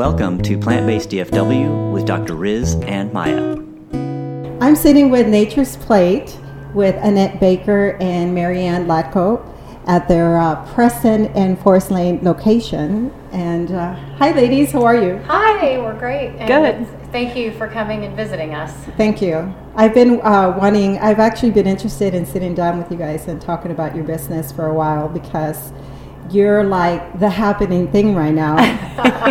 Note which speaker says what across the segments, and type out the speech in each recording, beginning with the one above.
Speaker 1: Welcome to Plant Based DFW with Dr. Riz and Maya.
Speaker 2: I'm sitting with Nature's Plate with Annette Baker and Marianne Lacko at their uh, Preston and Forest Lane location. And uh, hi, ladies, how are you?
Speaker 3: Hi, we're great. And
Speaker 4: Good.
Speaker 3: Thank you for coming and visiting us.
Speaker 2: Thank you. I've been uh, wanting, I've actually been interested in sitting down with you guys and talking about your business for a while because you're like the happening thing right now.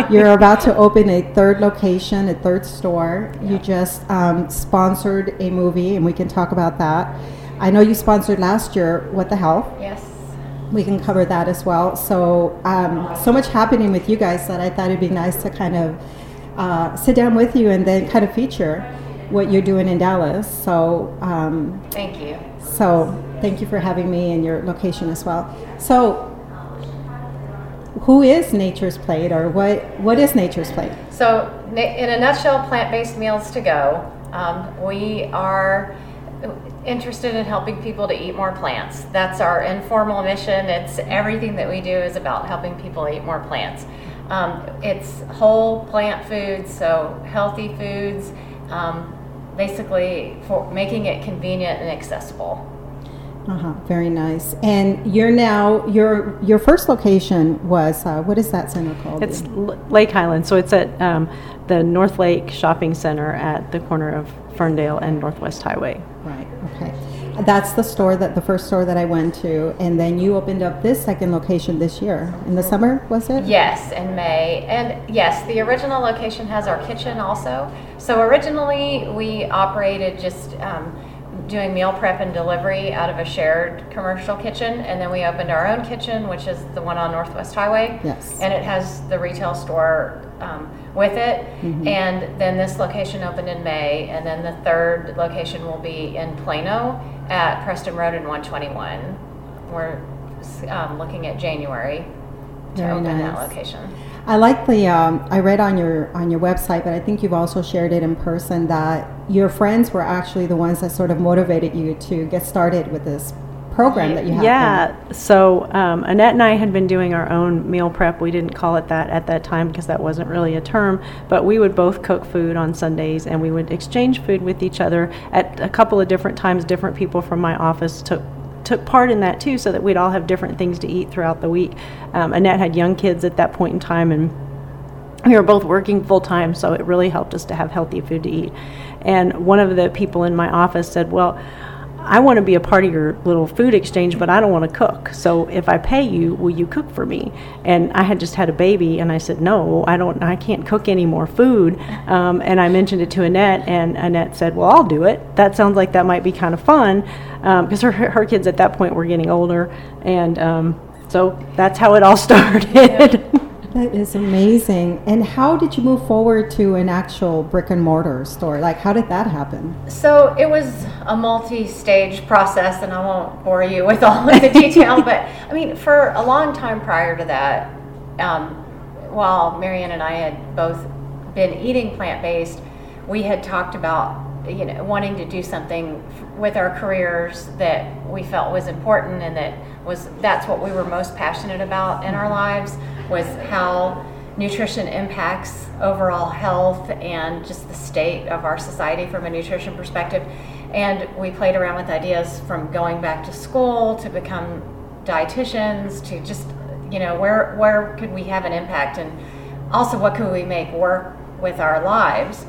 Speaker 2: you're about to open a third location, a third store. You just um, sponsored a movie, and we can talk about that. I know you sponsored last year What the Health?
Speaker 3: Yes.
Speaker 2: We can cover that as well. So, um, so much happening with you guys that I thought it'd be nice to kind of uh, sit down with you and then kind of feature what you're doing in Dallas. So, um,
Speaker 3: Thank you.
Speaker 2: so thank you for having me in your location as well. So, who is Nature's Plate, or what? What is Nature's Plate?
Speaker 3: So, in a nutshell, plant based meals to go. Um, we are interested in helping people to eat more plants. That's our informal mission. It's everything that we do is about helping people eat more plants. Um, it's whole plant foods, so healthy foods, um, basically for making it convenient and accessible.
Speaker 2: Uh-huh, very nice. And you're now your your first location was uh, what is that center called?
Speaker 4: It's L- Lake Highland, so it's at um, the North Lake Shopping Center at the corner of Ferndale and Northwest Highway.
Speaker 2: right. Okay, that's the store that the first store that I went to, and then you opened up this second location this year in the summer, was it?
Speaker 3: Yes, in May. And yes, the original location has our kitchen also. So originally, we operated just um, doing meal prep and delivery out of a shared commercial kitchen. And then we opened our own kitchen, which is the one on Northwest Highway.
Speaker 2: Yes.
Speaker 3: And it has the retail store um, with it. And then this location opened in May. And then the third location will be in Plano at Preston Road and 121. We're um, looking at January to
Speaker 2: Very
Speaker 3: open that location.
Speaker 2: I like the. Um, I read on your on your website, but I think you've also shared it in person that your friends were actually the ones that sort of motivated you to get started with this program that you have.
Speaker 4: Yeah, so um, Annette and I had been doing our own meal prep. We didn't call it that at that time because that wasn't really a term, but we would both cook food on Sundays and we would exchange food with each other. At a couple of different times, different people from my office took took part in that too, so that we'd all have different things to eat throughout the week. Um, Annette had young kids at that point in time, and we were both working full time, so it really helped us to have healthy food to eat. And one of the people in my office said, Well, I want to be a part of your little food exchange, but I don't want to cook. So if I pay you, will you cook for me? And I had just had a baby, and I said, No, I don't. I can't cook any more food. Um, and I mentioned it to Annette, and Annette said, Well, I'll do it. That sounds like that might be kind of fun, because her her kids at that point were getting older, and um, so that's how it all started.
Speaker 2: That is amazing. And how did you move forward to an actual brick and mortar store? Like, how did that happen?
Speaker 3: So it was a multi-stage process, and I won't bore you with all of the detail. but I mean, for a long time prior to that, um, while Marianne and I had both been eating plant-based, we had talked about you know wanting to do something f- with our careers that we felt was important and that was that's what we were most passionate about in our lives was how nutrition impacts overall health and just the state of our society from a nutrition perspective. And we played around with ideas from going back to school to become dietitians to just, you know, where where could we have an impact and also what could we make work with our lives.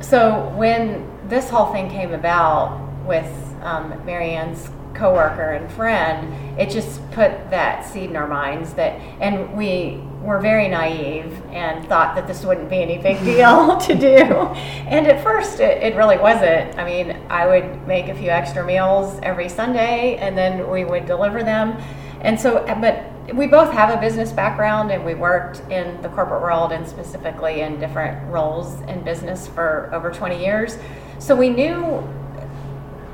Speaker 3: So when this whole thing came about with um, Marianne's coworker and friend, it just put that seed in our minds that, and we were very naive and thought that this wouldn't be any big deal to do. And at first, it, it really wasn't. I mean, I would make a few extra meals every Sunday, and then we would deliver them. And so, but we both have a business background and we worked in the corporate world and specifically in different roles in business for over 20 years. So we knew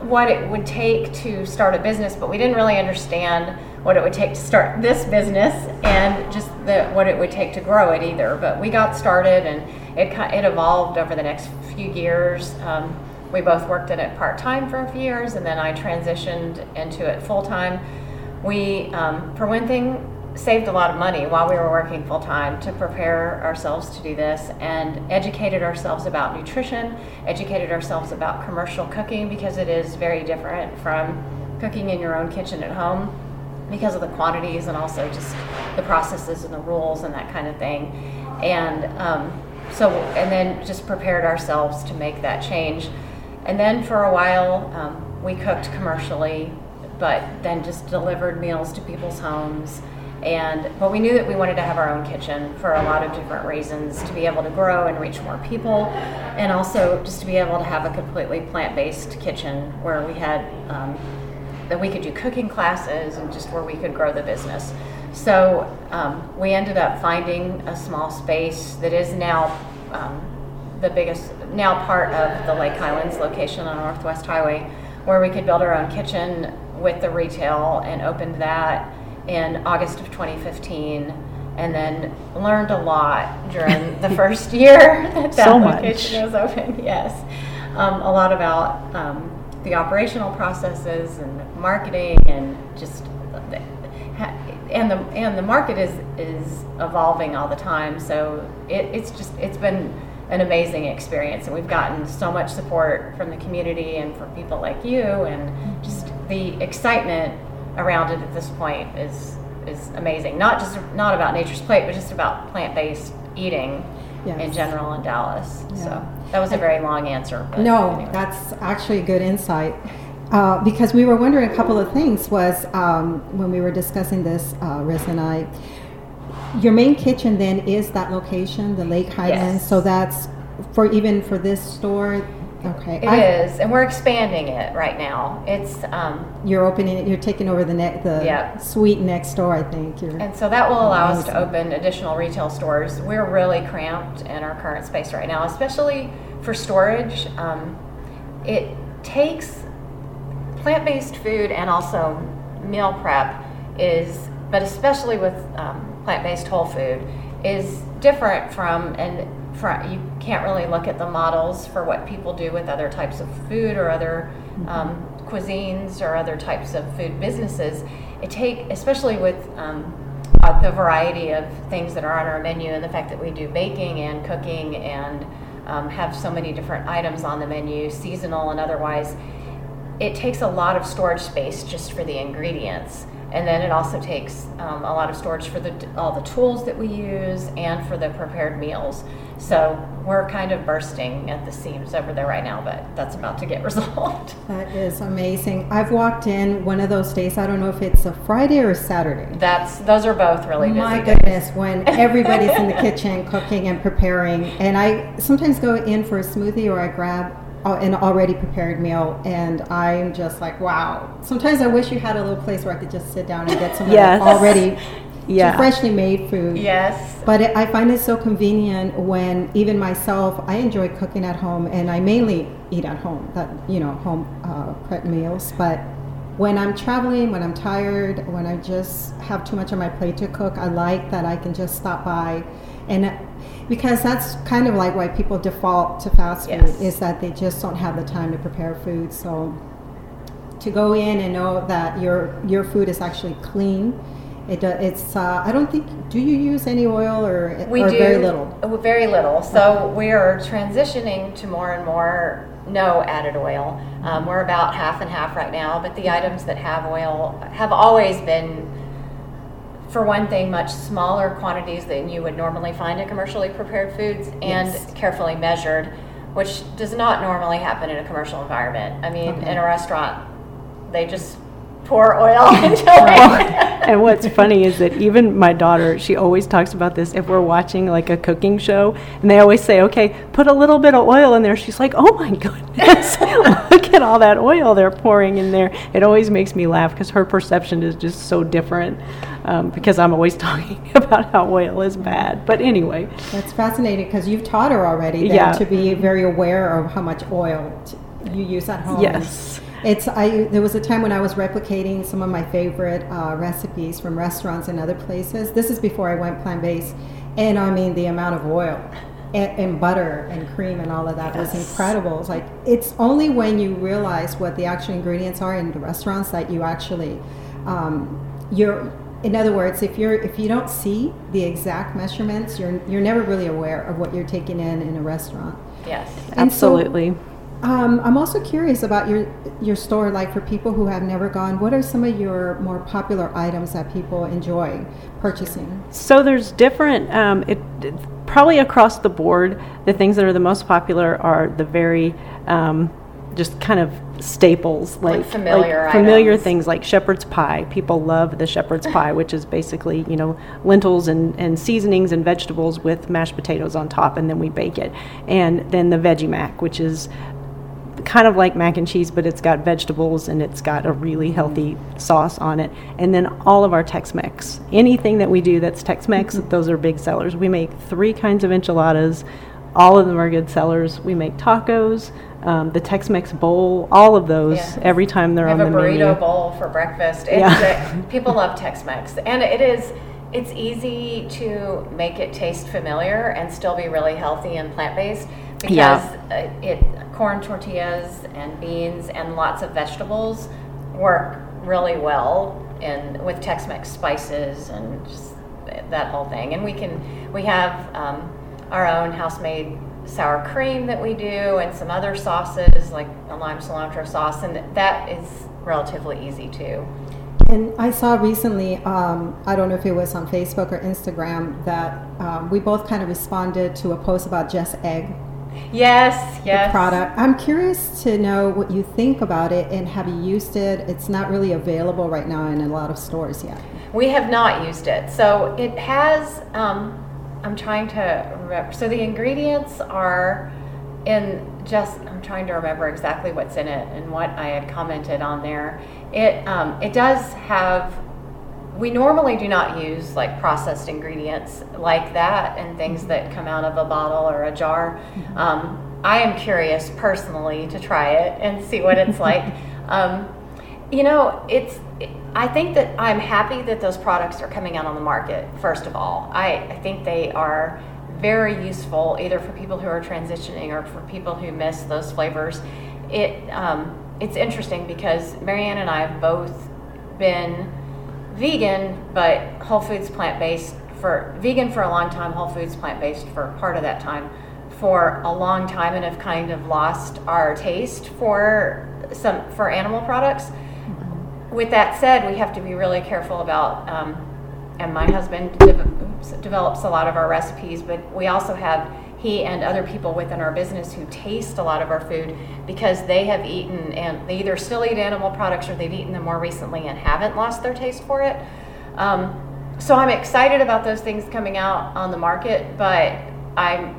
Speaker 3: what it would take to start a business, but we didn't really understand what it would take to start this business and just the, what it would take to grow it either. But we got started and it, it evolved over the next few years. Um, we both worked in it part time for a few years and then I transitioned into it full time. We, um, for one thing, saved a lot of money while we were working full time to prepare ourselves to do this and educated ourselves about nutrition, educated ourselves about commercial cooking because it is very different from cooking in your own kitchen at home because of the quantities and also just the processes and the rules and that kind of thing. And um, so, and then just prepared ourselves to make that change. And then for a while, um, we cooked commercially, but then just delivered meals to people's homes. And but we knew that we wanted to have our own kitchen for a lot of different reasons to be able to grow and reach more people, and also just to be able to have a completely plant-based kitchen where we had um, that we could do cooking classes and just where we could grow the business. So um, we ended up finding a small space that is now um, the biggest, now part of the Lake Highlands location on Northwest Highway, where we could build our own kitchen with the retail and opened that in August of 2015 and then learned a lot during the first year that that
Speaker 4: So
Speaker 3: location
Speaker 4: much.
Speaker 3: was open. Yes, um, a lot about um, the operational processes and marketing and just the, and the and the market is is evolving all the time. So it, it's just it's been an amazing experience, and we've gotten so much support from the community and from people like you, and just the excitement around it at this point is is amazing. Not just not about Nature's Plate, but just about plant based eating in general in Dallas.
Speaker 2: Yeah.
Speaker 3: So that was a very long answer. But
Speaker 2: No,
Speaker 3: anyway.
Speaker 2: that's actually a good insight. Uh, because we were wondering a couple of things was um, when we were discussing this, uh, Riz and I, your main kitchen then is that location, the Lake Highlands.
Speaker 3: Yes.
Speaker 2: So that's for even for this store. Okay,
Speaker 3: It is, and we're expanding it right now. It's um,
Speaker 2: You're opening it. You're taking over the ne- the
Speaker 3: Yep.
Speaker 2: suite next door. I think. You're,
Speaker 3: and so that will allow us to open additional retail stores. We're really cramped in our current space right now, especially for storage. Um, it takes plant-based food and also meal prep is, but especially with um, plant-based whole food, is different from and you can't really look at the models for what people do with other types of food or other um, cuisines or other types of food businesses. It take, especially with um, uh, the variety of things that are on our menu and the fact that we do baking and cooking and um, have so many different items on the menu, seasonal and otherwise it takes a lot of storage space just for the ingredients. And then it also takes um, a lot of storage for the all the tools that we use and for the prepared meals so we're kind of bursting at the seams over there right now but that's about to get resolved
Speaker 2: that is amazing. I've walked in one of those days. I don't know if it's a Friday or a Saturday.
Speaker 3: that's those are both really busy
Speaker 2: My
Speaker 3: days.
Speaker 2: goodness, when everybody's in the kitchen cooking and preparing, and I sometimes go in for a smoothie or I grab uh, an already prepared meal, and I'm just like, wow. Sometimes I wish you had a little place where I could just sit down and get some of
Speaker 4: Yes.
Speaker 2: already
Speaker 4: Yeah.
Speaker 2: freshly made food.
Speaker 3: yes
Speaker 2: But it, I find it so convenient when even myself, I enjoy cooking at home, and I mainly eat at home. That you know, home uh, prep meals. But when I'm traveling, when I'm tired, when I just have too much on my plate to cook, I like that I can just stop by, and because that's kind of like why people default to fast food
Speaker 3: Yes.
Speaker 2: is that they just don't have the time to prepare food. So to go in and know that your your food is actually clean. It it's uh, I don't think do you use any oil or,
Speaker 3: we
Speaker 2: or
Speaker 3: do
Speaker 2: very little.
Speaker 3: uh, very little so we are transitioning to more and more no added oil um, we're about half and half right now but the items that have oil have always been for one thing much smaller quantities than you would normally find in commercially prepared foods and
Speaker 2: Yes.
Speaker 3: carefully measured which does not normally happen in a commercial environment i mean
Speaker 2: Okay.
Speaker 3: in a restaurant they just pour oil into
Speaker 4: Well,
Speaker 3: it
Speaker 4: and what's funny is that even my daughter, she always talks about this if we're watching like a cooking show, and they always say, "Okay, put a little bit of oil in there." She's like, "Oh my goodness, look at all that oil they're pouring in there." It always makes me laugh because her perception is just so different. Um, because I'm always talking about how oil is bad. But anyway,
Speaker 2: That's fascinating because you've taught her already then
Speaker 4: Yeah.
Speaker 2: to be very aware of how much oil t- you use at home.
Speaker 4: Yes.
Speaker 2: It's I. There was a time when I was replicating some of my favorite uh, recipes from restaurants and other places. This is before I went plant based, and I mean the amount of oil. And, and butter and cream and all of that was incredible. It's like it's only when you realize what the actual ingredients are in the restaurants that you actually um, you're in other words, if you're if you don't see the exact measurements, you're you're never really aware of what you're taking in in a restaurant.
Speaker 3: Yes.
Speaker 2: And so-
Speaker 4: Absolutely.
Speaker 2: Um, I'm also curious about your your store. Like for people who have never gone, what are some of your more popular items that people enjoy purchasing?
Speaker 4: So there's different, um, it, it- probably across the board, the things that are the most popular are the very, um, just kind of staples, like,
Speaker 3: familiar
Speaker 4: familiar
Speaker 3: items.
Speaker 4: things like shepherd's pie. People love the shepherd's pie, which is basically you know lentils and, and seasonings and vegetables with mashed potatoes on top, and then we bake it. And then the veggie mac, which is kind of like mac and cheese, but it's got vegetables and it's got a really healthy sauce on it. And then all of our Tex Mex. Anything that we do that's Tex Mex, those are big sellers. We make three kinds of enchiladas. All of them are good sellers. We make tacos, um, the Tex Mex bowl, all of those
Speaker 3: Yeah.
Speaker 4: every time they're
Speaker 3: We have
Speaker 4: on
Speaker 3: a
Speaker 4: the
Speaker 3: burrito
Speaker 4: menu.
Speaker 3: bowl for breakfast. It's
Speaker 4: Yeah.
Speaker 3: uh, people love Tex-Mex, and it is. It's easy to make it taste familiar and still be really healthy and plant-based because
Speaker 4: Yeah.
Speaker 3: uh, it corn tortillas and beans and lots of vegetables work really well in with Tex-Mex spices and just that whole thing. And we can we have um, our own house-made sour cream that we do and some other sauces like a lime cilantro sauce and that is relatively easy too.
Speaker 2: And I saw recently, um, I don't know if it was on Facebook or Instagram, that um, we both kind of responded to a post about Just Egg,
Speaker 3: Yes, yes.
Speaker 2: the product. I'm curious to know what you think about it and have you used it? It's not really available right now in a lot of stores yet.
Speaker 3: We have not used it. So it has, um, I'm trying to remember. So the ingredients are in just, I'm trying to remember exactly what's in it and what I had commented on there. It, um, it does have, we normally do not use like processed ingredients like that and things that come out of a bottle or a jar. Um, I am curious personally to try it and see what it's like. Um, you know, it's. I think that I'm happy that those products are coming out on the market. First of all, I, I think they are very useful either for people who are transitioning or for people who miss those flavors. It um, it's interesting because Marianne and I have both been vegan, but Whole Foods plant based for vegan for a long time, Whole Foods plant based for part of that time for a long time, and have kind of lost our taste for some for animal products. With that said, we have to be really careful about. Um, and my husband de- develops a lot of our recipes, but we also have he and other people within our business who taste a lot of our food because they have eaten and they either still eat animal products or they've eaten them more recently and haven't lost their taste for it. Um, so I'm excited about those things coming out on the market, but I'm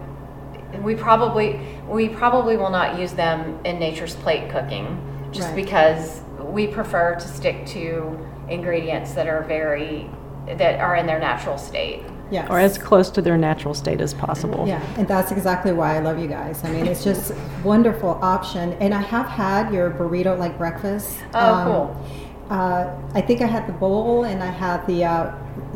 Speaker 3: we probably we probably will not use them in nature's plate cooking just
Speaker 2: Right.
Speaker 3: because we prefer to stick to ingredients that are very that are in their natural state.
Speaker 2: Yes.
Speaker 4: Or as close to their natural state as possible.
Speaker 2: Yeah, and that's exactly why I love you guys. I mean, it's just wonderful option. And I have had your burrito like breakfast.
Speaker 3: Oh, cool.
Speaker 2: Uh, I think I had the bowl, and I had the. Uh,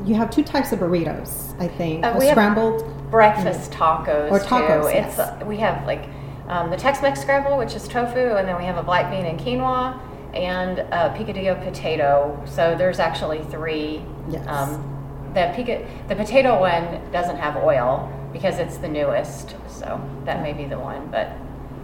Speaker 2: you have two types of burritos, I think.
Speaker 3: Uh,
Speaker 2: a
Speaker 3: we have-
Speaker 2: scrambled.
Speaker 3: Breakfast tacos
Speaker 2: Or tacos,
Speaker 3: too. It's
Speaker 2: yes.
Speaker 3: uh, we have like um, the Tex-Mex scramble, which is tofu, and then we have a black bean and quinoa, and a picadillo potato. So there's actually three.
Speaker 2: Yes.
Speaker 3: Um, the pica- the potato one doesn't have oil because it's the newest, so that may be the one. But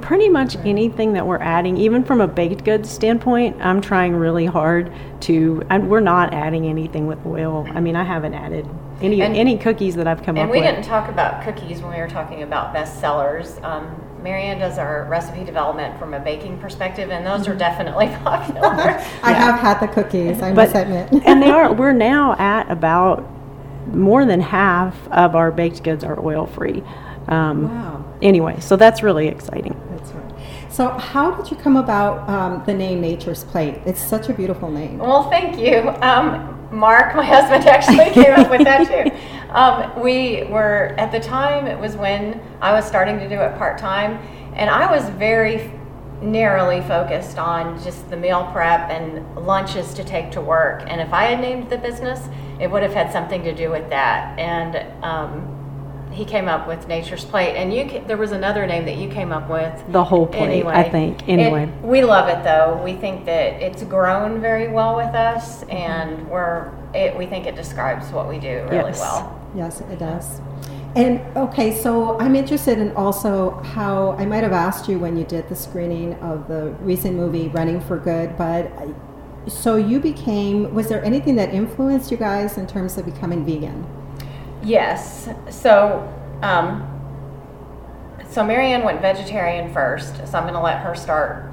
Speaker 4: Pretty much anything that we're adding, even from a baked goods standpoint, I'm trying really hard to. And we're not adding anything with oil. I mean, I haven't added any
Speaker 3: And-
Speaker 4: any cookies that I've come up with.
Speaker 3: and we didn't talk about cookies when we were talking about best sellers. Um, Marianne does our recipe development from a baking perspective, and those are definitely popular.
Speaker 2: I have had the cookies. I
Speaker 4: But-
Speaker 2: must admit.
Speaker 4: and they are. We're now at about more than half of our baked goods are oil free. Um,
Speaker 2: Wow.
Speaker 4: Anyway, so that's really exciting.
Speaker 2: That's right. So, how did you come about um, the name Nature's Plate? It's such a beautiful name.
Speaker 3: Well, thank you. Um, Mark, my husband, actually came up with that too. Um, we were, at the time, it was when I was starting to do it part time, and I was very narrowly focused on just the meal prep and lunches to take to work. And if I had named the business, it would have had something to do with that. And um, he came up with Nature's Plate, and you ca- there was another name that you came up with.
Speaker 4: The whole plate, I think.
Speaker 3: It-
Speaker 4: Anyway.
Speaker 3: we love it though. We think that it's grown very well with us, and we're it, we think it describes what we do really
Speaker 4: Yes.
Speaker 3: well.
Speaker 2: Yes, it does. And okay, so I'm interested in also how I might have asked you when you did the screening of the recent movie Running for Good, but I- so you became was there anything that influenced you guys in terms of becoming vegan?
Speaker 3: Yes. So, um, so Marianne went vegetarian first, so I'm going to let her start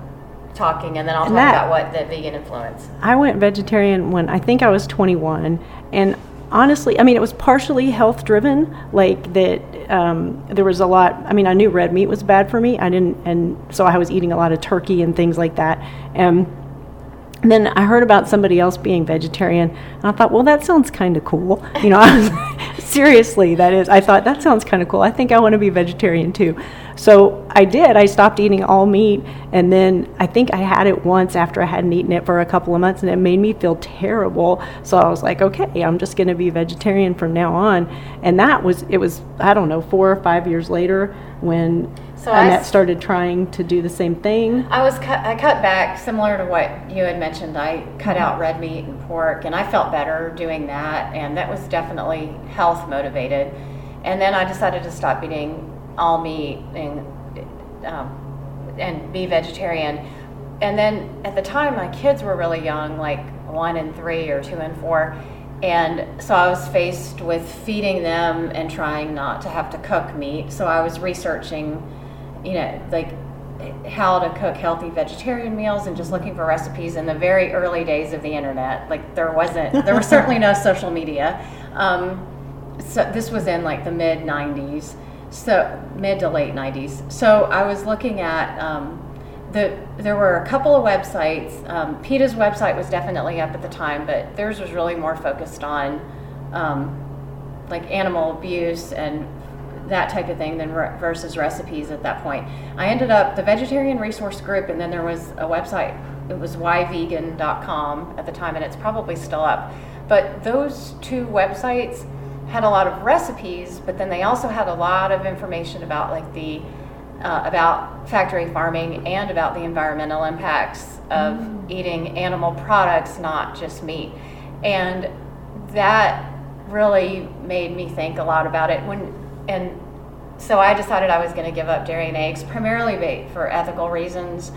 Speaker 3: talking, and then I'll talk
Speaker 4: that-
Speaker 3: about what the vegan influence.
Speaker 4: I went vegetarian when I think I was 21, and honestly, I mean, it was partially health driven. Like that, um, there was a lot. I mean, I knew red meat was bad for me. I didn't, and so I was eating a lot of turkey and things like that. And then I heard about somebody else being vegetarian, and I thought, well, that sounds kind of cool. You know, was, seriously, that is. I thought that sounds kind of cool. I think I want to be vegetarian too. So I did. I stopped eating all meat, and then I think I had it once after I hadn't eaten it for a couple of months, and it made me feel terrible. So I was like, okay, I'm just going to be vegetarian from now on. And that was it was I don't know four or five years later when
Speaker 3: So I
Speaker 4: Annette
Speaker 3: s-
Speaker 4: started trying to do the same thing.
Speaker 3: I was cut, I cut back similar to what you had mentioned. I cut out red meat and pork, and I felt better doing that, and that was definitely health motivated. And then I decided to stop eating all meat and um, and be vegetarian. And then at the time, my kids were really young, like one and three or two and four. And so I was faced with feeding them and trying not to have to cook meat. So I was researching, you know, like how to cook healthy vegetarian meals and just looking for recipes in the very early days of the internet. Like there wasn't, there was certainly no social media. Um, so this was in like the mid 90s, so mid to late 90s. So I was looking at um, the there were a couple of websites. Um, PETA's website was definitely up at the time, but theirs was really more focused on um, like animal abuse and that type of thing than re- versus recipes at that point. I ended up the vegetarian resource group, and then there was a website. It was yvegan.com at the time, and it's probably still up. But those two websites had a lot of recipes, but then they also had a lot of information about like the uh, about factory farming and about the environmental impacts of eating animal products, not just meat. And that really made me think a lot about it when and so I decided I was going to give up dairy and eggs primarily for ethical reasons.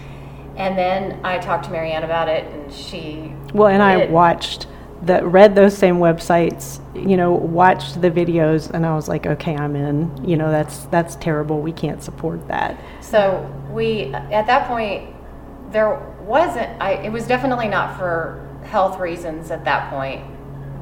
Speaker 3: And then I talked to Marianne about it, and she
Speaker 4: Well, and I watched that read those same websites, you know, watched the videos, and I was like, okay, I'm in. You know, that's that's terrible. We can't support that.
Speaker 3: So we, at that point, there wasn't, I, it was definitely not for health reasons at that point.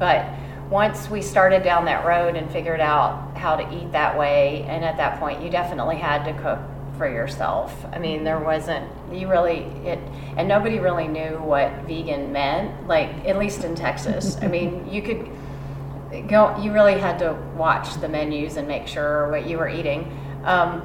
Speaker 3: But once we started down that road and figured out how to eat that way, and at that point, you definitely had to cook for yourself. I mean, there wasn't, you really, it, and nobody really knew what vegan meant, like, at least in Texas. I mean, you could, go you really had to watch the menus and make sure what you were eating um,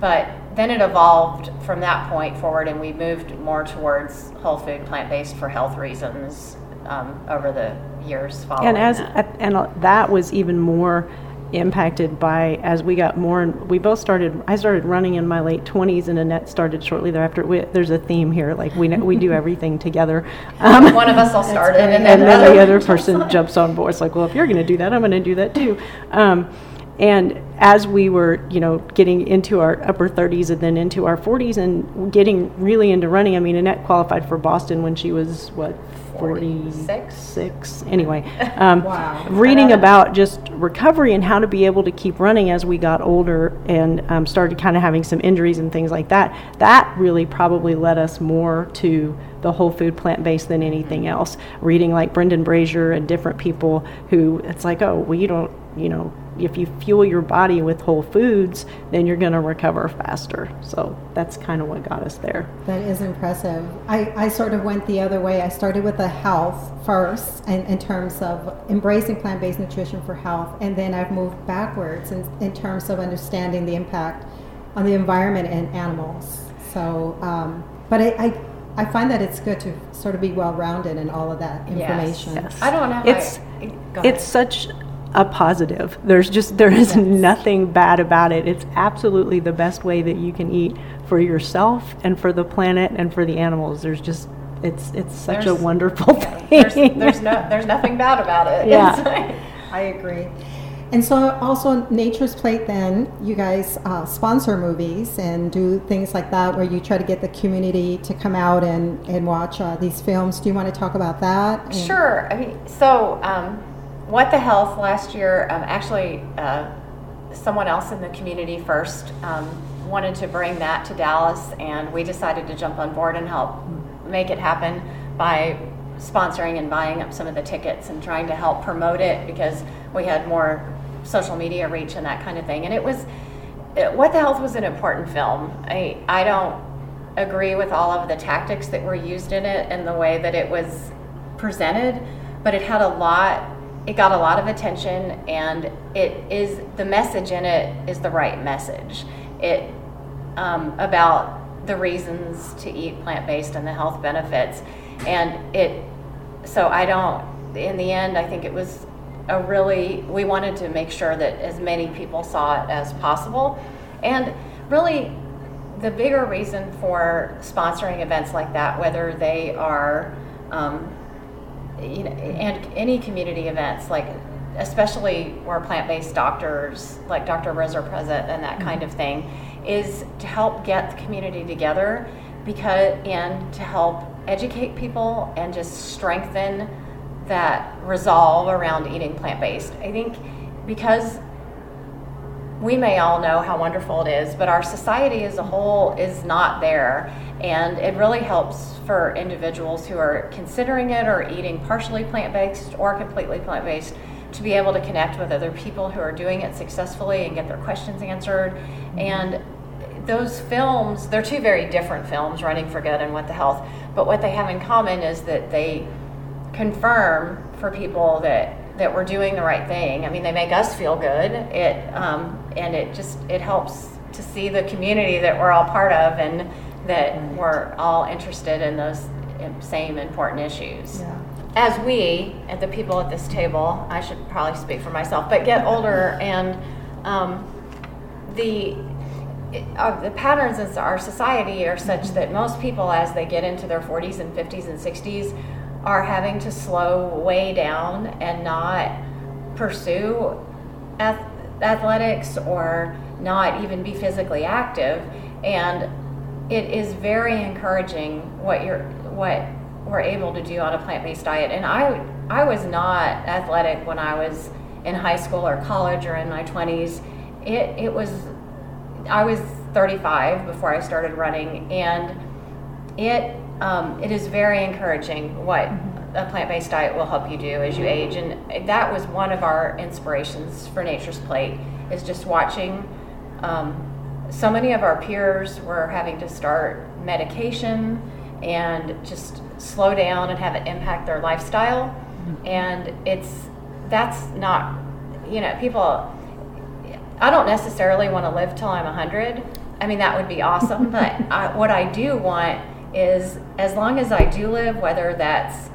Speaker 3: but then it evolved from that point forward and we moved more towards whole food plant-based for health reasons um, over the years following
Speaker 4: and as
Speaker 3: that.
Speaker 4: and that was even more impacted by as we got more and we both started i started running in my late 20s and annette started shortly thereafter we, there's a theme here like we know, we do everything together um,
Speaker 3: one of us all started
Speaker 2: great.
Speaker 3: and
Speaker 4: and
Speaker 3: then,
Speaker 4: then the other person
Speaker 3: jumps on.
Speaker 4: jumps on board. It's like, well, if you're going to do that, I'm going to do that too. Um, and as we were, you know, getting into our upper 30s and then into our 40s and getting really into running, I mean, Annette qualified for Boston when she was what
Speaker 3: 46?
Speaker 4: 46. Anyway, um,
Speaker 2: Wow.
Speaker 4: reading about just recovery and how to be able to keep running as we got older and um, started kind of having some injuries and things like that. That really probably led us more to the whole food plant based than anything else. Reading like Brendan Brazier and different people who it's like, oh, well, you don't, you know, if you fuel your body with whole foods, then you're going to recover faster. So that's kind of what got us there.
Speaker 2: That is impressive. I, I sort of went the other way. I started with the health first in, in terms of embracing plant based nutrition for health, and then I've moved backwards in, in terms of understanding the impact on the environment and animals. So, um, but I, I, I find that it's good to sort of be well rounded in all of that information.
Speaker 4: Yes.
Speaker 3: i don't know how
Speaker 4: It's-
Speaker 3: I,
Speaker 4: it's such a positive. There's just there is
Speaker 2: Yes.
Speaker 4: nothing bad about it. It's absolutely the best way that you can eat for yourself and for the planet and for the animals. There's just it's it's such a wonderful
Speaker 3: Yeah,
Speaker 4: thing.
Speaker 3: There's, there's no, there's nothing bad about it.
Speaker 4: Yeah.
Speaker 3: Like-
Speaker 2: I agree. And so, also, Nature's Plate, then, you guys uh, sponsor movies and do things like that where you try to get the community to come out and, and watch uh, these films. Do you want to talk about that? And-
Speaker 3: Sure. I mean, so um, what the health last year, um, actually, uh, someone else in the community first um, wanted to bring that to Dallas, and we decided to jump on board and help make it happen by sponsoring and buying up some of the tickets and trying to help promote it because we had more social media reach and that kind of thing. And it was, it, What the Health was an important film. I, I don't agree with all of the tactics that were used in it and the way that it was presented, but it had a lot, it got a lot of attention, and it is, the message in it is the right message. It, um, about the reasons to eat plant based and the health benefits. And it, so I don't, in the end, I think it was a really, we wanted to make sure that as many people saw it as possible. And really, the bigger reason for sponsoring events like that, whether they are, um, you know, and any community events, like especially where plant-based doctors, like Dr. Riz are present and that kind of mm-hmm. thing, is to help get the community together because and to help educate people and just strengthen that resolve around eating plant-based. I think because we may all know how wonderful it is, but our society as a whole is not there. And it really helps for individuals who are considering it or eating partially plant based or completely plant based to be able to connect with other people who are doing it successfully and get their questions answered. And those films, they're two very different films, Running for Good and What the Health, but what they have in common is that they confirm for people that that we're doing the right thing. I mean, they make us feel good. It um, and it just it helps to see the community that we're all part of and that we're all interested in those same important issues.
Speaker 2: Yeah.
Speaker 3: As we, and the people at this table, I should probably speak for myself, but get older and um, the uh, the patterns in our society are such that most people, as they get into their 40s and 50s and 60s, are having to slow way down and not pursue ath- athletics or not even be physically active. And it is very encouraging what you're what we're able to do on a plant-based diet. And I I was not athletic when I was in high school or college or in my 20s. It it was I was 35 before I started running, and it um, it is very encouraging what a plant-based diet will help you do as you age. And that was one of our inspirations for Nature's Plate is just watching. Um, so many of our peers were having to start medication and just slow down and have it impact their lifestyle. And it's that's not, you know, people. I don't necessarily want to live till I'm 100. I mean, that would be awesome. but I, what I do want is, as long as I do live, whether that's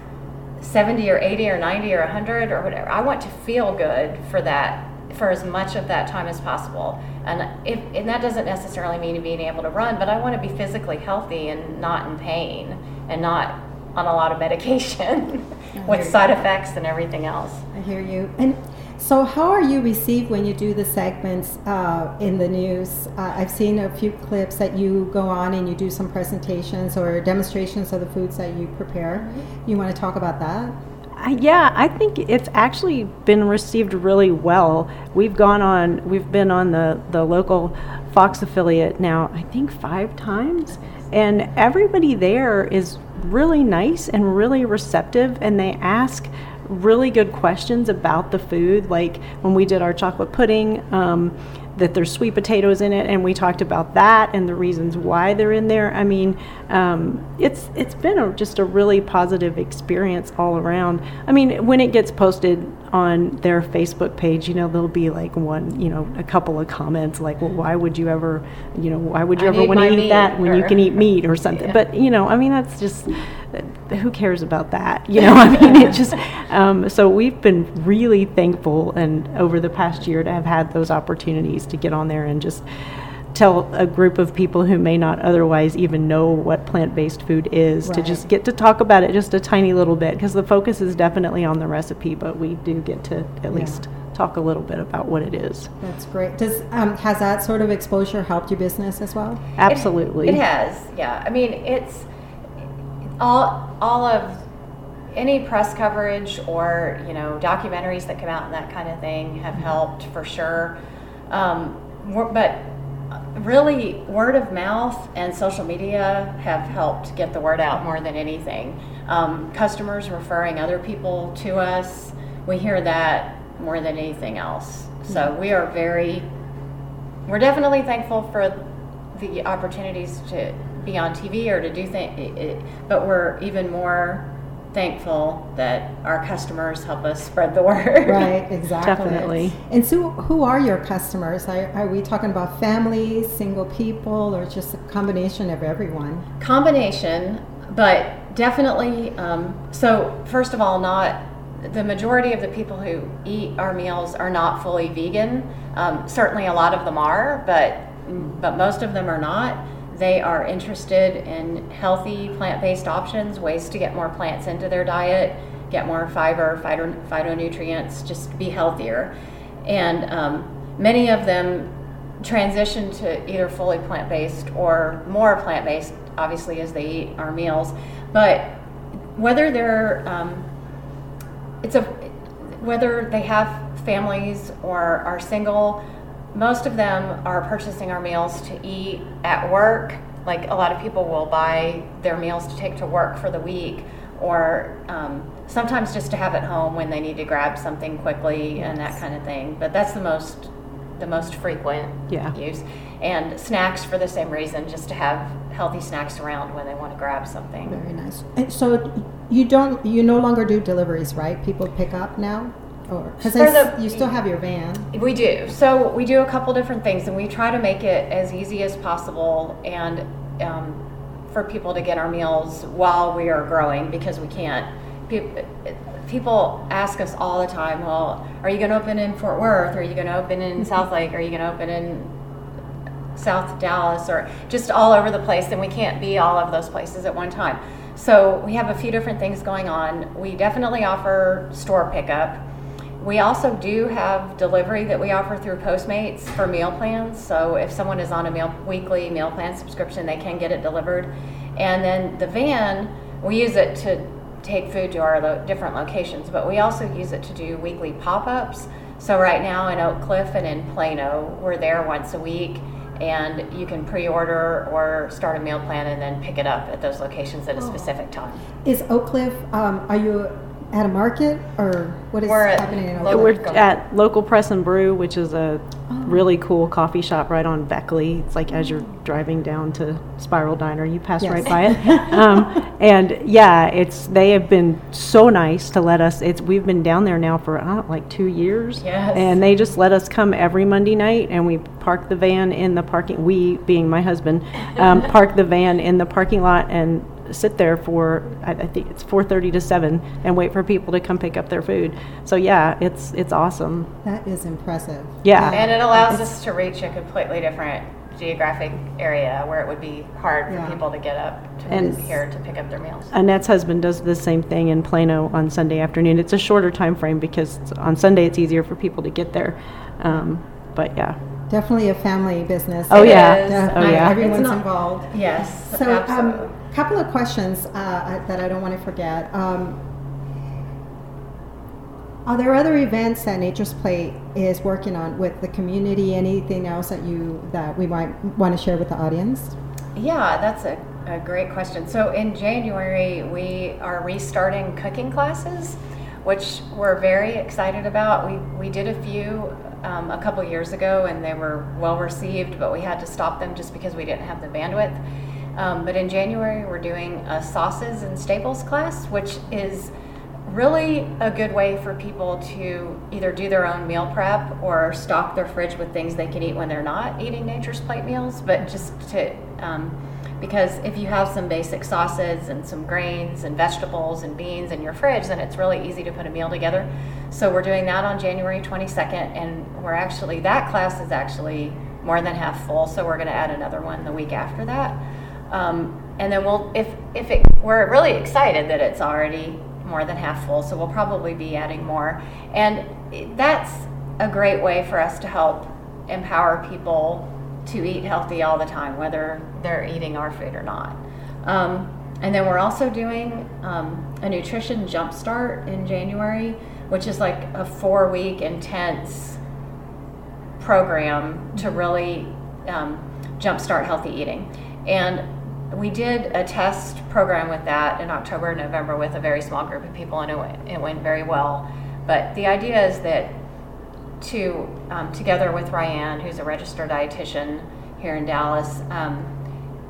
Speaker 3: 70 or 80 or 90 or 100 or whatever, I want to feel good for that for as much of that time as possible. And if and that doesn't necessarily mean being able to run, but I want to be physically healthy and not in pain and not on a lot of medication with side effects and everything else.
Speaker 2: I hear you. And so, how are you received when you do the segments uh, in the news? Uh, I've seen a few clips that you go on and you do some presentations or demonstrations of the foods that you prepare. You want to talk about that?
Speaker 4: I- Yeah, I think it's actually been received really well. We've gone on, we've been on the, the local Fox affiliate now, I think five times. And everybody there is really nice and really receptive, and they ask really good questions about the food. Like when we did our chocolate pudding, um, that there's sweet potatoes in it, and we talked about that and the reasons why they're in there. I mean, um, it's it's been a, just a really positive experience all around. I mean, when it gets posted on their Facebook page, you know, there'll be like one, you know, a couple of comments like, "Well, why would you ever, you know, why would you
Speaker 3: I
Speaker 4: ever want to eat
Speaker 3: meat,"
Speaker 4: that when you can eat meat or something?"
Speaker 3: Yeah.
Speaker 4: But you know, I mean, that's just who cares about that? You know, I mean, it just. Um, so we've been really thankful, and over the past year, to have had those opportunities to get on there and just tell a group of people who may not otherwise even know what plant-based food is to just get to talk about it just a tiny little bit because the focus is definitely on the recipe, but we do get to at
Speaker 2: Yeah.
Speaker 4: least talk a little bit about what it is.
Speaker 2: That's great. Does um, has that sort of exposure helped your business as well?
Speaker 4: Absolutely.
Speaker 3: It, it has, yeah. I mean, it's all all of any press coverage or you know documentaries that come out and that kind of thing have helped for sure. Um, but really, word of mouth and social media have helped get the word out more than anything. Um, customers referring other people to us, we hear that more than anything else. So we are very we're definitely thankful for the opportunities to be on TV or to do things, but we're even more thankful that our customers help us spread the word.
Speaker 2: Right, exactly.
Speaker 4: Definitely.
Speaker 2: And so, who are your customers? Are, are we talking about families, single people, or just a combination of everyone?
Speaker 3: Combination, but definitely. Um, so, first of all, not the majority of the people who eat our meals are not fully vegan. Um, certainly, a lot of them are, but but most of them are not. They are interested in healthy plant-based options, ways to get more plants into their diet, get more fiber, phyto, phytonutrients, just be healthier. And um, many of them transition to either fully plant-based or more plant-based, obviously, as they eat our meals. But whether they're um, it's a whether they have families or are single most of them are purchasing our meals to eat at work like a lot of people will buy their meals to take to work for the week or um, sometimes just to have at home when they need to grab something quickly and that kind of thing but that's the most the most frequent
Speaker 4: Yeah.
Speaker 3: use and snacks for the same reason just to have healthy snacks around when they want to grab something
Speaker 2: Very nice. And so, you don't, you no longer do deliveries, right? People pick up now, or because
Speaker 3: For the-
Speaker 2: you still have your van.
Speaker 3: We do. So we do a couple different things, and we try to make it as easy as possible, and um, for people to get our meals while we are growing because we can't. Pe- People ask us all the time, "Well, are you going to open in Fort Worth? Are you going to open in South Lake? Are you going to open in South Dallas or just all over the place, and we can't be all of those places at one time. So we have a few different things going on. We definitely offer store pickup. We also do have delivery that we offer through Postmates for meal plans. So if someone is on a meal weekly meal plan subscription, they can get it delivered. And then the van, we use it to take food to our lo- different locations, but we also use it to do weekly pop-ups. So right now in Oak Cliff and in Plano, we're there once a week and you can pre-order or start a meal plan and then pick it up at those locations at a specific time.
Speaker 2: Is Oak Cliff? Um, are you at a market, or what is
Speaker 3: We're at
Speaker 2: happening in Oak?
Speaker 4: We're at Local Press and Brew, which is a really cool coffee shop right on Beckley. It's like as you're driving down to Spiral Diner, you pass
Speaker 2: Yes.
Speaker 4: right by it. um, and yeah, it's they have been so nice to let us. It's we've been down there now for I know, like two years.
Speaker 3: Yes.
Speaker 4: And they just let us come every Monday night, and we park the van in the parking. We, being my husband, um, park the van in the parking lot and sit there for I, I think it's 4:30 to 7 and wait for people to come pick up their food. So yeah, it's it's awesome.
Speaker 2: That is impressive.
Speaker 4: Yeah.
Speaker 3: And it allows
Speaker 2: It's-
Speaker 3: us to reach a completely different geographic area where it would be hard for
Speaker 2: Yeah.
Speaker 3: people to get up to
Speaker 4: And-
Speaker 3: here to pick up their meals.
Speaker 4: Annette's husband does the same thing in Plano on Sunday afternoon. It's a shorter time frame because on Sunday it's easier for people to get there. Um, but yeah,
Speaker 2: Definitely a family business.
Speaker 4: Oh, yeah.
Speaker 3: is.
Speaker 4: Oh, yeah.
Speaker 2: Everyone's
Speaker 3: not-
Speaker 2: involved.
Speaker 3: Yes,
Speaker 2: So, um, couple of questions uh, that I don't want to forget. Um, are there other events that Nature's Plate is working on with the community? Anything else that you that we might want to share with the audience?
Speaker 3: Yeah, that's a, a great question. So in January, we are restarting cooking classes, which we're very excited about. We, we did a few um, a couple years ago and they were well received, but we had to stop them just because we didn't have the bandwidth. Um, but in January, we're doing a sauces and staples class, which is really a good way for people to either do their own meal prep or stock their fridge with things they can eat when they're not eating nature's plate meals but just to um, because if you have some basic sauces and some grains and vegetables and beans in your fridge then it's really easy to put a meal together so we're doing that on january 22nd and we're actually that class is actually more than half full, so we're going to add another one the week after that. Um, and then we'll, if, if it, we're really excited that it's already more than half full, so we'll probably be adding more. And that's a great way for us to help empower people to eat healthy all the time, whether they're eating our food or not. Um, and then we're also doing um, a nutrition jumpstart in January, which is like a four week intense program to really um, jumpstart healthy eating. And we did a test program with that in October and November with a very small group of people, and it went, it went very well. But the idea is that to, um, together with Ryan, who's a registered dietitian here in Dallas, um,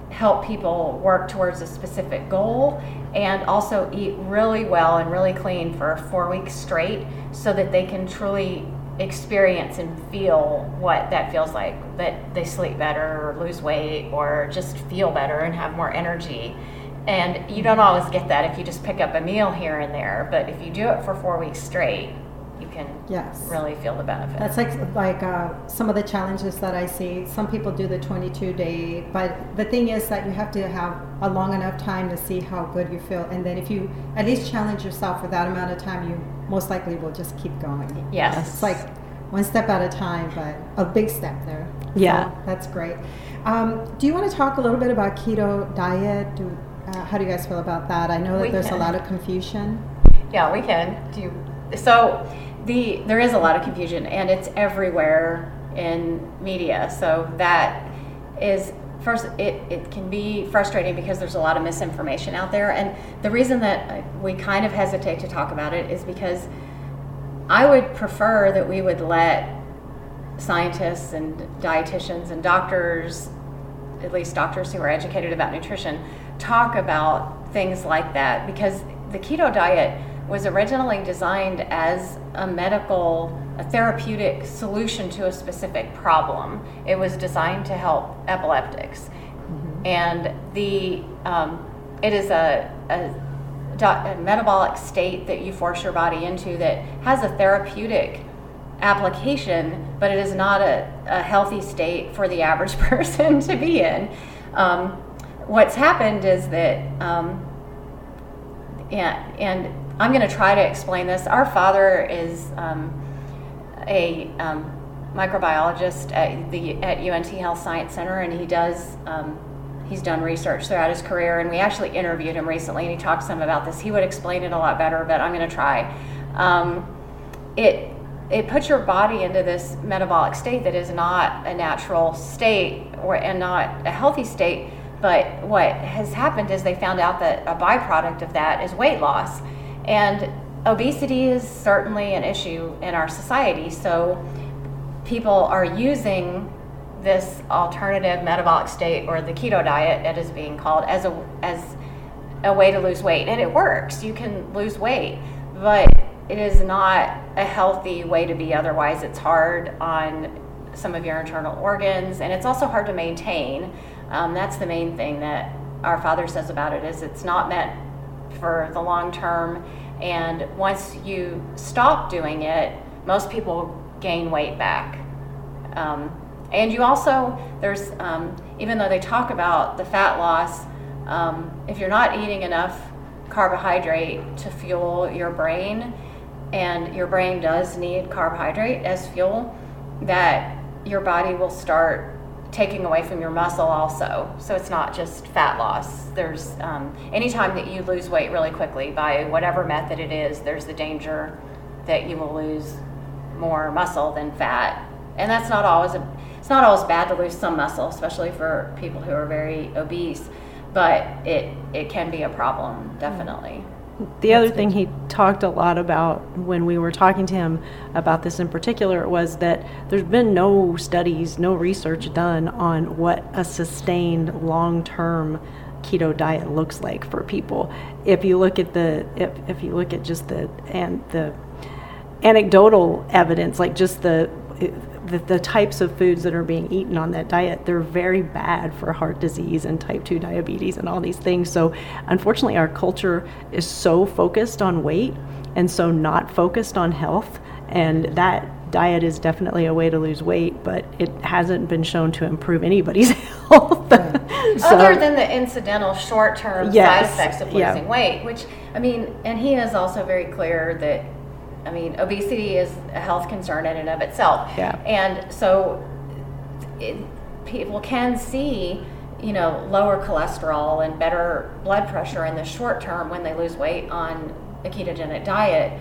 Speaker 3: help people work towards a specific goal and also eat really well and really clean for four weeks straight so that they can truly experience and feel what that feels like that they sleep better or lose weight or just feel better and have more energy. And you don't always get that if you just pick up a meal here and there but if you do it for four weeks straight you can
Speaker 2: Yes.
Speaker 3: really feel the benefit
Speaker 2: That's like like uh, some of the challenges that I see. Some people do the 22 day, but the thing is that you have to have a long enough time to see how good you feel, and then if you at least challenge yourself for that amount of time, you most likely will just keep going.
Speaker 3: yes
Speaker 2: It's like one step at a time, but a big step there.
Speaker 4: Yeah.
Speaker 2: So that's great. Um, do you want to talk a little bit about keto diet? Do, uh, how do you guys feel about that? I know that
Speaker 3: We
Speaker 2: there's a lot of confusion.
Speaker 3: Yeah, we can. Do you, so the there is a lot of confusion and it's everywhere in media. So that is first it, it can be frustrating because there's a lot of misinformation out there and the reason that uh, we kind of hesitate to talk about it is because I would prefer that we would let scientists and dietitians and doctors at least doctors who are educated about nutrition, talk about things like that because the keto diet was originally designed as a medical, a therapeutic solution to a specific problem. It was designed to help epileptics. And the, um, it is a, a, do- a metabolic state that you force your body into that has a therapeutic application, but it is not a, a healthy state for the average person to be in. Um, what's happened is that, um, yeah, and I'm going to try to explain this. Our father is um, a um, microbiologist at the at UNT Health Science Center, and he does um, he's done research throughout his career. And we actually interviewed him recently, and he talked some about this. He would explain it a lot better, but I'm going to try. Um, it it puts your body into this metabolic state that is not a natural state or and not a healthy state. But what has happened is they found out that a byproduct of that is weight loss. And obesity is certainly an issue in our society. So people are using this alternative metabolic state or the keto diet that is being called as a as a way to lose weight. And it works. You can lose weight. But it is not a healthy way to be. Otherwise it's hard on some of your internal organs. And it's also hard to maintain um, that's the main thing that our father says about it is it's not meant for the long term. And once you stop doing it most people gain weight back. Um, and you also, there's, um, even though they talk about the fat loss, um, if you're not eating enough carbohydrate to fuel your brain, and your brain does need carbohydrate as fuel, that your body will start taking away from your muscle also. So it's not just fat loss. There's um, anytime that you lose weight really quickly by whatever method it is, there's the danger that you will lose more muscle than fat. And that's not always a, it's not always bad to lose some muscle, especially for people who are very obese, but it it can be a problem, definitely.
Speaker 4: The other thing he talked a lot about when we were talking to him about this in particular was that there's been no studies, no research done on what a sustained long term keto diet looks like for people. If you look at the if, if you look at just the and the anecdotal evidence, like just the, the the types of foods that are being eaten on that diet, they're very bad for heart disease and type 2 diabetes and all these things. So, unfortunately, our culture is so focused on weight and so not focused on health, and that diet is definitely a way to lose weight, but it hasn't been shown to improve anybody's health. So-
Speaker 3: Other than the incidental short-term
Speaker 4: Yes,
Speaker 3: side effects of
Speaker 4: yeah.
Speaker 3: losing weight, which, I mean, and he is also very clear that, I mean, obesity is a health concern in and of itself.
Speaker 4: Yeah.
Speaker 3: And so it, people can see, you know, lower cholesterol and better blood pressure in the short term when they lose weight on a ketogenic diet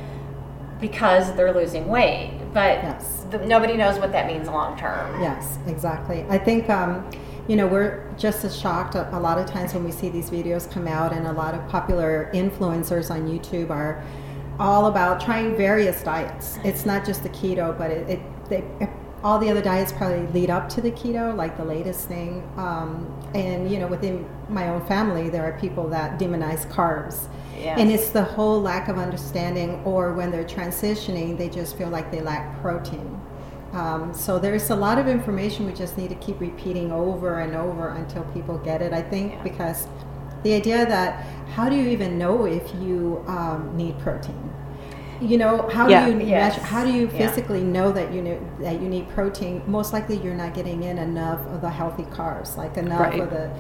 Speaker 3: because they're losing weight. But
Speaker 2: Yes.
Speaker 3: the, nobody knows what that means long term.
Speaker 2: Yes, exactly. I think, um, you know, we're just as shocked a, a lot of times when we see these videos come out, and a lot of popular influencers on YouTube are all about trying various diets. It's not just the keto, but it, it they, all the other diets probably lead up to the keto, like the latest thing. Um, and you know, within my own family, there are people that demonize carbs.
Speaker 3: Yes.
Speaker 2: And it's the whole lack of understanding, or when they're transitioning, they just feel like they lack protein. Um, so there's a lot of information we just need to keep repeating over and over until people get it. I think
Speaker 3: Yeah.
Speaker 2: because the idea that how do you even know if you um, need protein? You know, how
Speaker 4: Yeah.
Speaker 2: do you
Speaker 3: Yes.
Speaker 2: measure, how do you
Speaker 3: Yeah.
Speaker 2: physically know that you know, that you need protein? Most likely, you're not getting in enough of the healthy carbs, like enough
Speaker 4: Right.
Speaker 2: of the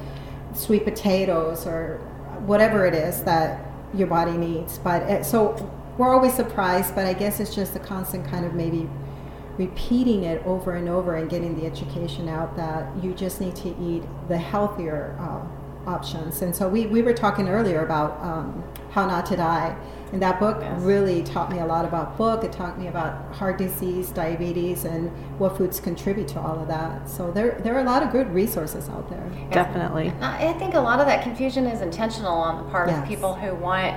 Speaker 2: sweet potatoes or whatever it is that your body needs. But it, so we're always surprised, but I guess it's just a constant kind of maybe repeating it over and over and getting the education out that you just need to eat the healthier uh, options. And so we, we were talking earlier about um, how not to die. And that book
Speaker 3: Yes.
Speaker 2: really taught me a lot about book. It taught me about heart disease, diabetes, and what foods contribute to all of that. So there, there are a lot of good resources out there.
Speaker 4: Definitely.
Speaker 3: I think a lot of that confusion is intentional on the part
Speaker 2: Yes.
Speaker 3: of people who want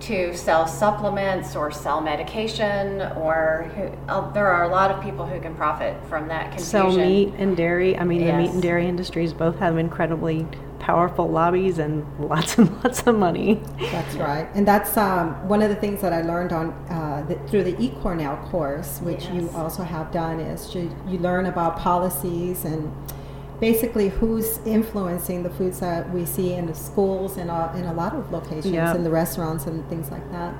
Speaker 3: to sell supplements or sell medication, or who, uh, there are a lot of people who can profit from that confusion.
Speaker 4: Sell meat and dairy. I mean, the meat and dairy industries both have incredibly powerful lobbies and lots and lots of money.
Speaker 2: That's right, and that's um, one of the things that I learned on uh, the, through the eCornell course, which you also have done, is you, you learn about policies and basically who's influencing the foods that we see in the schools and uh, in a lot of locations,
Speaker 4: Yeah.
Speaker 2: in the restaurants and things like that.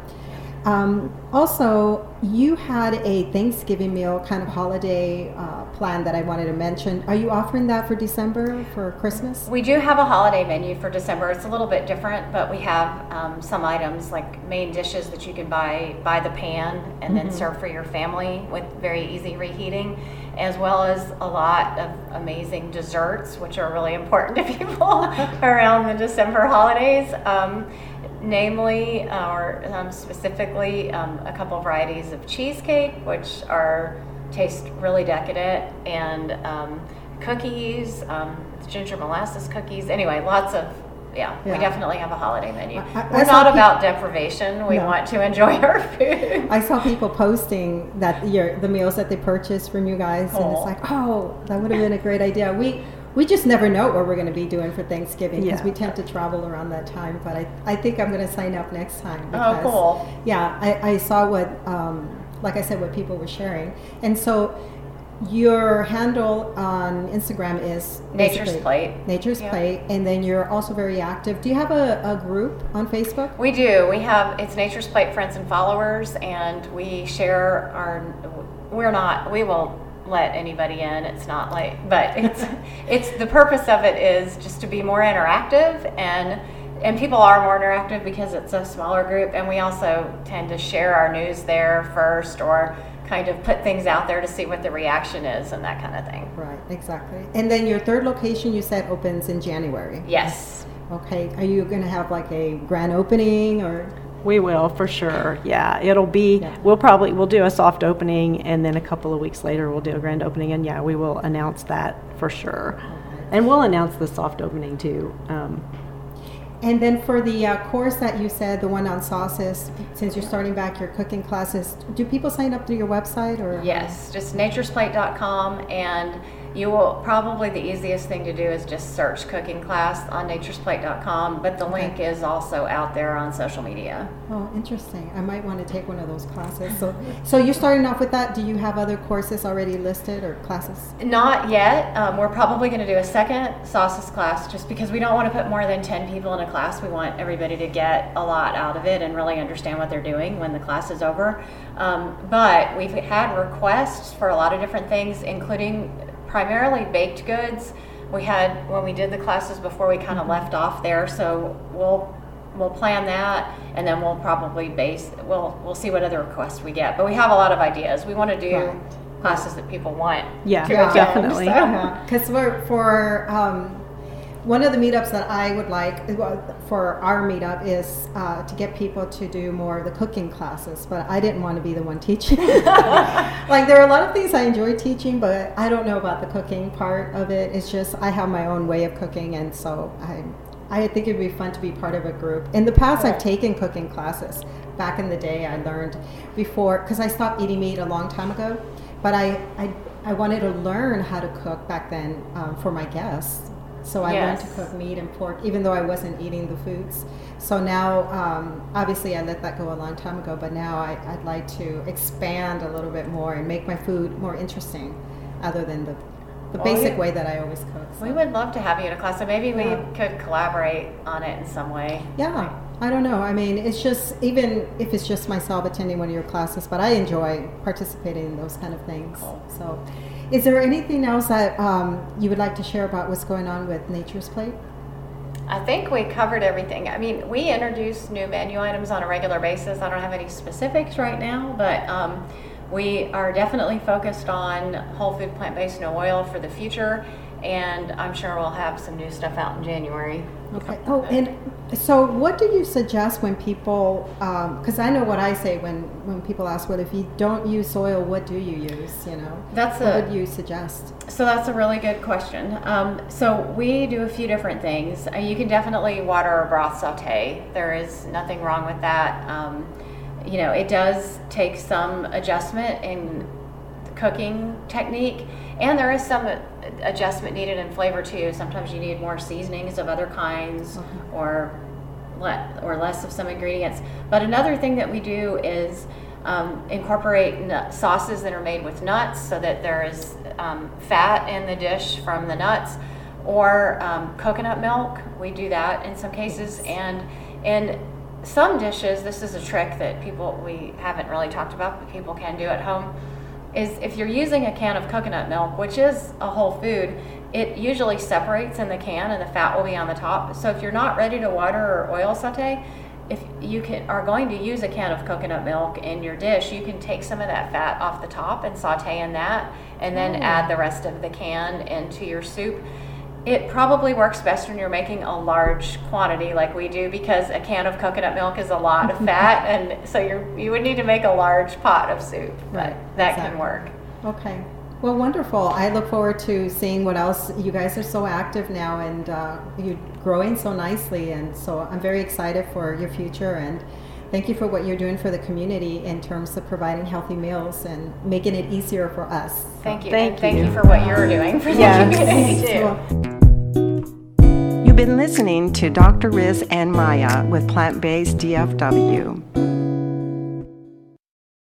Speaker 2: Um, also, you had a Thanksgiving meal kind of holiday uh, plan that I wanted to mention. Are you offering that for December for Christmas?
Speaker 3: We do have a holiday menu for December. It's a little bit different, but we have um, some items like main dishes that you can buy by the pan and then serve for your family with very easy reheating, as well as a lot of amazing desserts, which are really important to people around the December holidays. Um, namely, or um, specifically, um, a couple varieties of cheesecake, which are taste really decadent, and um, cookies, um, ginger molasses cookies. Anyway, lots of yeah,
Speaker 2: Yeah.
Speaker 3: We definitely have a holiday menu.
Speaker 2: I- I
Speaker 3: We're
Speaker 2: saw
Speaker 3: not about deprivation. We
Speaker 2: No.
Speaker 3: want to enjoy our food.
Speaker 2: I saw people posting that your the meals that they purchased from you guys, and it's like, oh, that would have been a great idea. We we just never know what we're going to be doing for Thanksgiving because
Speaker 4: Yeah.
Speaker 2: we tend to travel around that time. But I, I think I'm going to sign up next time.
Speaker 3: Oh, cool.
Speaker 2: Yeah, I, I saw what, um, like I said, what people were sharing, and so your handle on Instagram is
Speaker 3: Nature's Plate.
Speaker 2: Nature's
Speaker 3: Yeah.
Speaker 2: Plate, and then you're also very active. Do you have a, a group on Facebook?
Speaker 3: We do. We have it's Nature's Plate Friends and Followers, and we share our. We're not. We will let anybody in. It's not like, but it's it's the purpose of it is just to be more interactive and. And people are more interactive because it's a smaller group, and we also tend to share our news there first, or kind of put things out there to see what the reaction is and that kind of thing.
Speaker 2: Right, exactly. And then your third location you said opens in January.
Speaker 3: Yes.
Speaker 2: Okay. Are you going to have like a grand opening or?
Speaker 4: We will for sure. Yeah, it'll be.
Speaker 2: Yeah.
Speaker 4: We'll probably we'll do a soft opening, and then a couple of weeks later we'll do a grand opening, and yeah, we will announce that for sure. And we'll announce the soft opening too. Um,
Speaker 2: And then for the uh, course that you said, the one on sauces, since you're starting back your cooking classes, do people sign up through your website or?
Speaker 3: Yes, just naturesplate.com and you will probably the easiest thing to do is just search cooking class on naturesplate.com, but the link is also out there on social media.
Speaker 2: Oh, interesting. I might want to take one of those classes. So, so you're starting off with that. Do you have other courses already listed or classes?
Speaker 3: Not yet. Um, we're probably going to do a second sauces class just because we don't want to put more than 10 people in a class. We want everybody to get a lot out of it and really understand what they're doing when the class is over. Um, but we've had requests for a lot of different things, including primarily baked goods. We had when we did the classes before, we kind of left off there, so we'll we'll plan that, and then we'll probably base we'll we'll see what other requests we get. But we have a lot of ideas. We want to do
Speaker 2: Right.
Speaker 3: classes that people want.
Speaker 4: Yeah,
Speaker 3: to attend,
Speaker 4: definitely.
Speaker 3: so.
Speaker 2: Because for for um, one of the meetups that I would like for our meetup is uh, to get people to do more of the cooking classes. But I didn't want to be the one teaching. like there are a lot of things I enjoy teaching, but I don't know about the cooking part of it. It's just I have my own way of cooking, and so I I think it'd be fun to be part of a group. In the past, I've taken cooking classes. Back in the day, I learned before because I stopped eating meat a long time ago, but I I, I wanted to learn how to cook back then um, for my guests. So I learned to cook meat and pork, even though I wasn't eating the foods. So now, um, obviously, I let that go a long time ago. But now I, I'd like to expand a little bit more and make my food more interesting, other than the the
Speaker 3: Well,
Speaker 2: basic
Speaker 3: we-
Speaker 2: way that I always cook. so.
Speaker 3: We would love to have you in a class, so maybe we
Speaker 2: Yeah.
Speaker 3: could collaborate on it in some way.
Speaker 2: Yeah, I don't know. I mean, it's just even if it's just myself attending one of your classes, but I enjoy participating in those kind of things.
Speaker 3: Cool.
Speaker 2: So, is there anything else that um, you would like to share about what's going on with Nature's Plate?
Speaker 3: I think we covered everything. I mean, we introduce new menu items on a regular basis. I don't have any specifics right now, but um, we are definitely focused on whole food, plant based, no oil for the future. And I'm sure we'll have some new stuff out in January.
Speaker 2: Okay. Oh, and so what do you suggest when people? Because I know what I say when when people ask, "Well, if you don't use soil, what do you use?" You know,
Speaker 3: That's
Speaker 2: what
Speaker 3: a
Speaker 2: would you suggest?
Speaker 3: So that's a really good question. Um, so we do a few different things. Uh, you can definitely water a broth saute. There is nothing wrong with that. Um, you know, it does take some adjustment in the cooking technique, and there is some adjustment needed in flavor too. Sometimes you need more seasonings of other kinds, or le- or less of some ingredients. But another thing that we do is um, incorporate nut- sauces that are made with nuts, so that there is um, fat in the dish from the nuts, or um, coconut milk. We do that in some cases, and in some dishes, this is a trick that people we haven't really talked about, but people can do at home. Is if you're using a can of coconut milk, which is a whole food, it usually separates in the can and the fat will be on the top. So if you're not ready to water or oil saute, if you can are going to use a can of coconut milk in your dish, you can take some of that fat off the top and saute in that, and then mm. add the rest of the can into your soup. It probably works best when you're making a large quantity like we do because a can of coconut milk is a lot of fat, and so you you would need to make a large pot of soup. But
Speaker 2: Right,
Speaker 3: that
Speaker 2: exactly.
Speaker 3: can work.
Speaker 2: Okay. Well, wonderful. I look forward to seeing what else. You guys are so active now, and uh, you're growing so nicely, and so I'm very excited for your future. And thank you for what you're doing for the community in terms of providing healthy meals and making it easier for us.
Speaker 3: Thank you.
Speaker 4: Thank
Speaker 3: thank
Speaker 4: you.
Speaker 3: you for what you're doing for
Speaker 4: Yes.
Speaker 3: the community too.
Speaker 2: Well,
Speaker 5: You've been listening to Dr. Riz and Maya with Plant Based DFW.